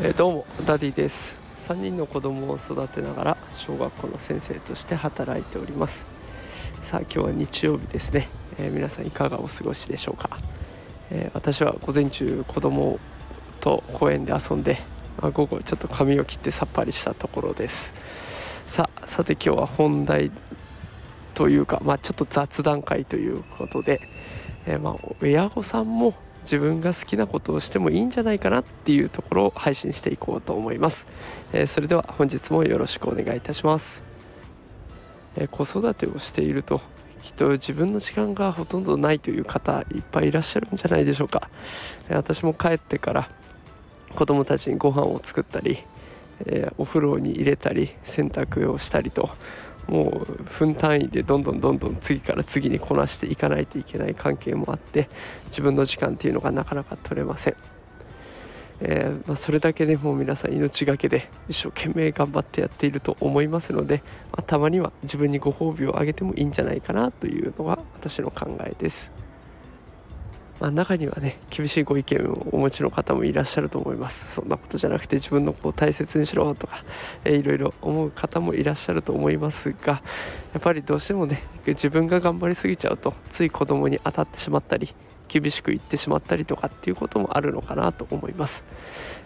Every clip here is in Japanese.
えー、どうもダディです。3人の子供を育てながら小学校の先生として働いております。さあ今日は日曜日ですね、えー、皆さんいかがお過ごしでしょうか、えー、私は午前中子供と公園で遊んで、まあ、午後ちょっと髪を切ってさっぱりしたところです。さあさて今日は本題というか、まあ、ちょっと雑談会ということで、えー、まあ親御さんも自分が好きなことをしてもいいんじゃないかなっていうところを配信していこうと思います、えー、それでは本日もよろしくお願いいたします、えー、子育てをしているときっと自分の時間がほとんどないという方いっぱいいらっしゃるんじゃないでしょうか、え、私も帰ってから子供たちにご飯を作ったり、えお風呂に入れたり洗濯をしたりともう分単位でどんどんどんどん次から次にこなしていかないといけない関係もあって自分の時間っていうのがなかなか取れません、えー、まあ、それだけでもう皆さん命がけで一生懸命頑張ってやっていると思いますので、まあ、たまには自分にご褒美をあげてもいいんじゃないかなというのが私の考えです。まあ、中にはね厳しいご意見をお持ちの方もいらっしゃると思います。そんなことじゃなくて自分の子を大切にしろとか、えー、いろいろ思う方もいらっしゃると思いますがやっぱりどうしてもね自分が頑張りすぎちゃうとつい子供に当たってしまったり厳しく言ってしまったりとかっていうこともあるのかなと思います、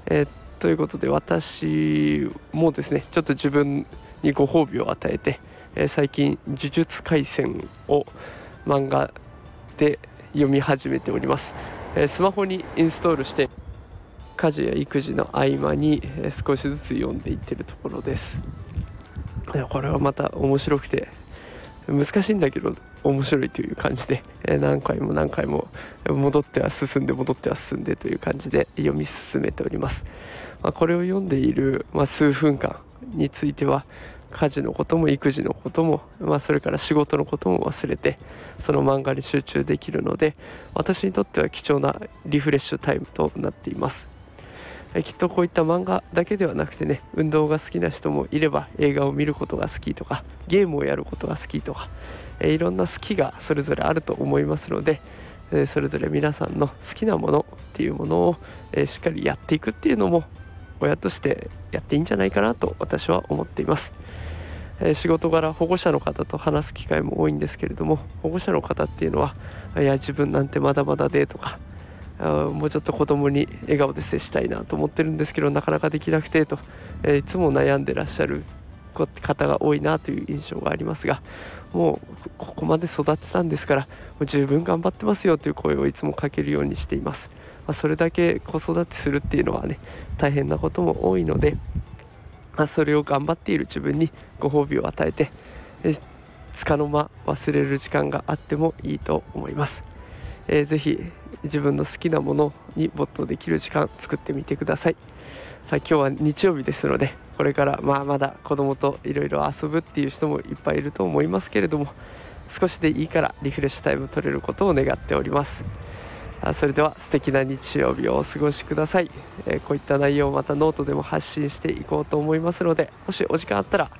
えー、ということで私もですねちょっと自分にご褒美を与えて、えー、最近「呪術廻戦」を漫画で読み始めております、えスマホにインストールして家事や育児の合間に少しずつ読んでいってるところです。これはまた面白くて難しいんだけど面白いという感じで何回も何回も戻っては進んで戻っては進んでという感じで読み進めております、まあ、これを読んでいる、ま、数分間については家事のことも育児のことも、まあ、それから仕事のことも忘れてその漫画に集中できるので私にとっては貴重なリフレッシュタイムとなっています。きっとこういった漫画だけではなくてね運動が好きな人もいれば映画を見ることが好きとかゲームをやることが好きとかいろんな好きがそれぞれあると思いますのでそれぞれ皆さんの好きなものっていうものをしっかりやっていくっていうのも親としてやっていいんじゃないかなと私は思っています。え仕事柄保護者の方と話す機会も多いんですけれども保護者の方っていうのはいや自分なんてまだまだでとかもうちょっと子供に笑顔で接したいなと思ってるんですけどなかなかできなくてと、えいつも悩んでらっしゃる方が多いなという印象がありますがもうここまで育てたんですからもう十分頑張ってますよという声をいつもかけるようにしています、まあ、それだけ子育てするっていうのはね大変なことも多いのでまあ、それを頑張っている自分にご褒美を与えてつかの間忘れる時間があってもいいと思います、えー、ぜひ自分の好きなものに没頭できる時間作ってみてください。さあ今日は日曜日ですのでこれからまあまだ子供といろいろ遊ぶっていう人もいっぱいいると思いますけれども少しでいいからリフレッシュタイム取れることを願っております。それでは素敵な日曜日をお過ごしください、えこういった内容をまたノートでも発信していこうと思いますのでもしお時間あったら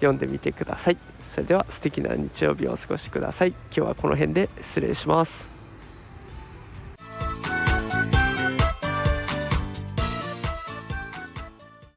読んでみてください。それでは素敵な日曜日をお過ごしください。今日はこの辺で失礼します。